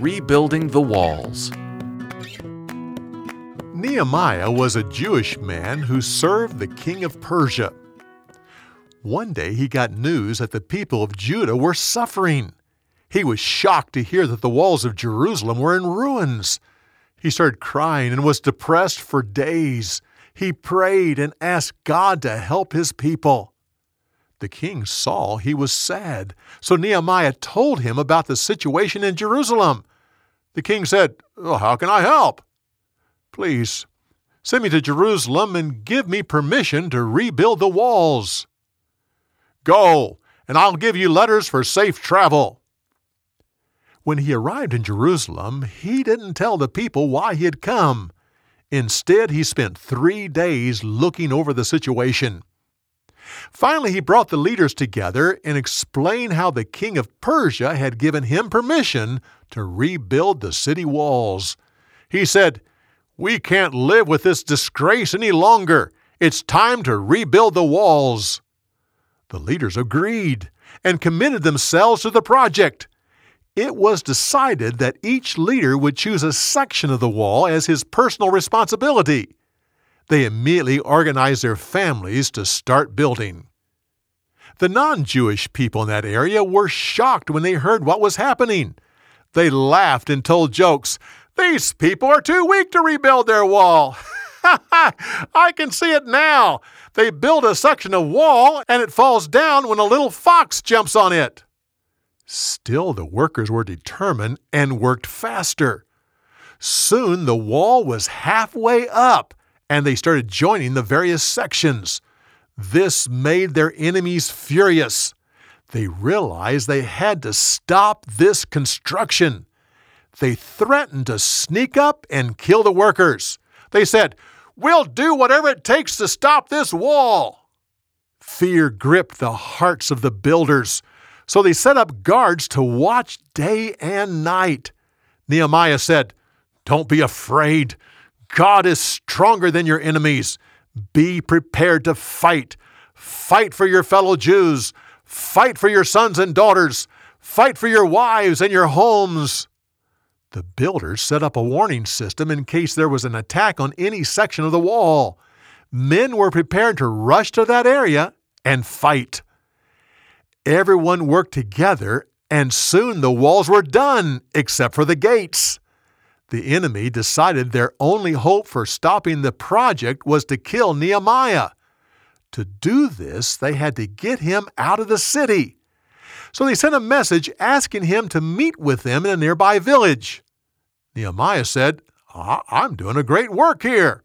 Rebuilding the Walls. Nehemiah was a Jewish man who served the king of Persia. One day he got news that the people of Judah were suffering. He was shocked to hear that the walls of Jerusalem were in ruins. He started crying and was depressed for days. He prayed and asked God to help his people. The king saw he was sad, so Nehemiah told him about the situation in Jerusalem. The king said, oh, How can I help? Please, send me to Jerusalem and give me permission to rebuild the walls. Go, and I'll give you letters for safe travel. When he arrived in Jerusalem, he didn't tell the people why he had come. Instead, he spent three days looking over the situation. Finally, he brought the leaders together and explained how the king of Persia had given him permission to rebuild the city walls. He said, We can't live with this disgrace any longer. It's time to rebuild the walls. The leaders agreed and committed themselves to the project. It was decided that each leader would choose a section of the wall as his personal responsibility. They immediately organized their families to start building. The non Jewish people in that area were shocked when they heard what was happening. They laughed and told jokes. These people are too weak to rebuild their wall. I can see it now. They build a section of wall and it falls down when a little fox jumps on it. Still, the workers were determined and worked faster. Soon the wall was halfway up and they started joining the various sections. This made their enemies furious. They realized they had to stop this construction. They threatened to sneak up and kill the workers. They said, We'll do whatever it takes to stop this wall. Fear gripped the hearts of the builders, so they set up guards to watch day and night. Nehemiah said, Don't be afraid. God is stronger than your enemies. Be prepared to fight. Fight for your fellow Jews. Fight for your sons and daughters. Fight for your wives and your homes. The builders set up a warning system in case there was an attack on any section of the wall. Men were prepared to rush to that area and fight. Everyone worked together, and soon the walls were done, except for the gates. The enemy decided their only hope for stopping the project was to kill Nehemiah. To do this, they had to get him out of the city. So they sent a message asking him to meet with them in a nearby village. Nehemiah said, I'm doing a great work here.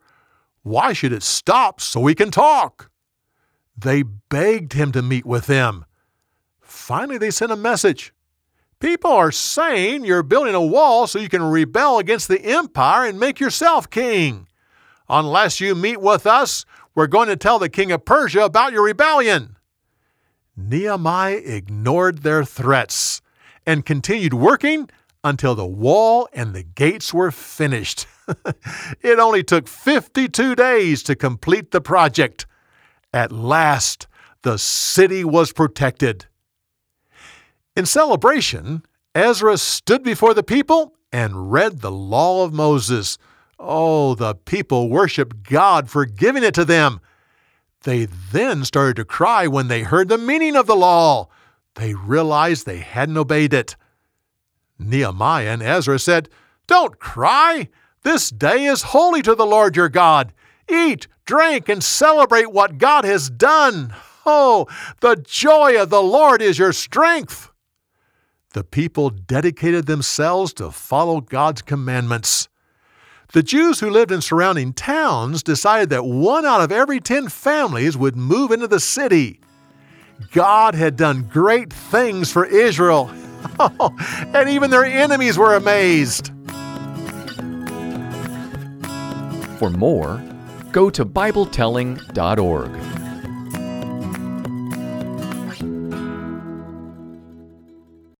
Why should it stop so we can talk? They begged him to meet with them. Finally, they sent a message. People are saying you're building a wall so you can rebel against the empire and make yourself king. Unless you meet with us, we're going to tell the king of Persia about your rebellion. Nehemiah ignored their threats and continued working until the wall and the gates were finished. it only took 52 days to complete the project. At last, the city was protected. In celebration, Ezra stood before the people and read the law of Moses. Oh, the people worshiped God for giving it to them. They then started to cry when they heard the meaning of the law. They realized they hadn't obeyed it. Nehemiah and Ezra said, Don't cry. This day is holy to the Lord your God. Eat, drink, and celebrate what God has done. Oh, the joy of the Lord is your strength. The people dedicated themselves to follow God's commandments. The Jews who lived in surrounding towns decided that one out of every ten families would move into the city. God had done great things for Israel, and even their enemies were amazed. For more, go to BibleTelling.org.